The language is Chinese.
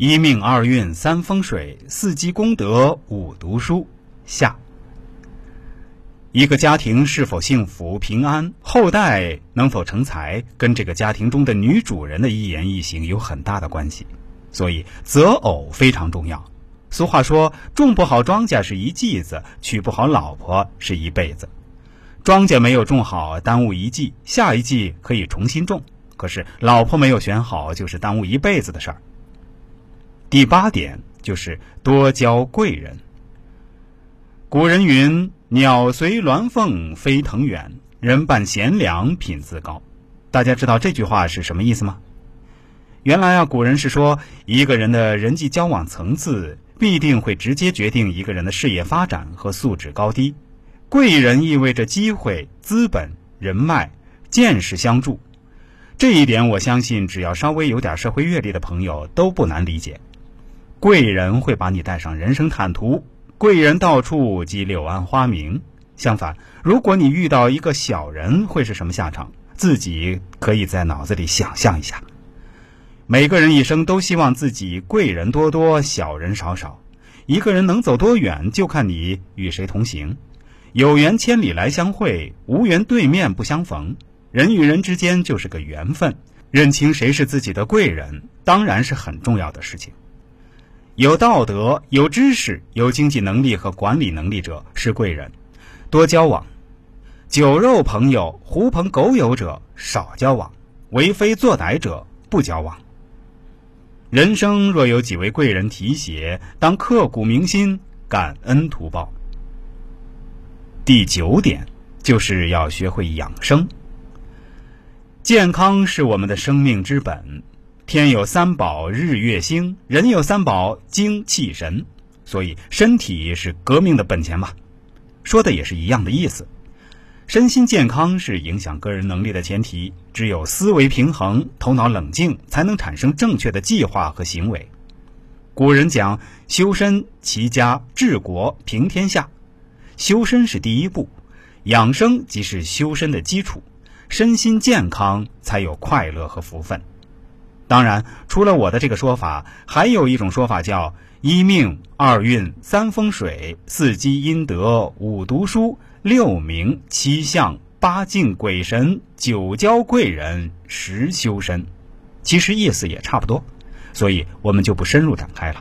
一命二运三风水，四积功德五读书。下，一个家庭是否幸福平安，后代能否成才，跟这个家庭中的女主人的一言一行有很大的关系。所以择偶非常重要。俗话说：“种不好庄稼是一季子，娶不好老婆是一辈子。”庄稼没有种好，耽误一季，下一季可以重新种；可是老婆没有选好，就是耽误一辈子的事儿。第八点就是多交贵人。古人云：“鸟随鸾凤飞腾远，人伴贤良品自高。”大家知道这句话是什么意思吗？原来啊，古人是说，一个人的人际交往层次必定会直接决定一个人的事业发展和素质高低。贵人意味着机会、资本、人脉、见识相助。这一点，我相信只要稍微有点社会阅历的朋友都不难理解。贵人会把你带上人生坦途，贵人到处即柳暗花明。相反，如果你遇到一个小人，会是什么下场？自己可以在脑子里想象一下。每个人一生都希望自己贵人多多，小人少少。一个人能走多远，就看你与谁同行。有缘千里来相会，无缘对面不相逢。人与人之间就是个缘分，认清谁是自己的贵人，当然是很重要的事情。有道德、有知识、有经济能力和管理能力者是贵人，多交往；酒肉朋友、狐朋狗友者少交往；为非作歹者不交往。人生若有几位贵人提携，当刻骨铭心，感恩图报。第九点就是要学会养生，健康是我们的生命之本。天有三宝，日月星；人有三宝，精气神。所以，身体是革命的本钱嘛。说的也是一样的意思。身心健康是影响个人能力的前提。只有思维平衡、头脑冷静，才能产生正确的计划和行为。古人讲：“修身、齐家、治国、平天下。”修身是第一步，养生即是修身的基础。身心健康，才有快乐和福分。当然，除了我的这个说法，还有一种说法叫一命二运三风水四积阴德五读书六名七相八敬鬼神九交贵人十修身，其实意思也差不多，所以我们就不深入展开了。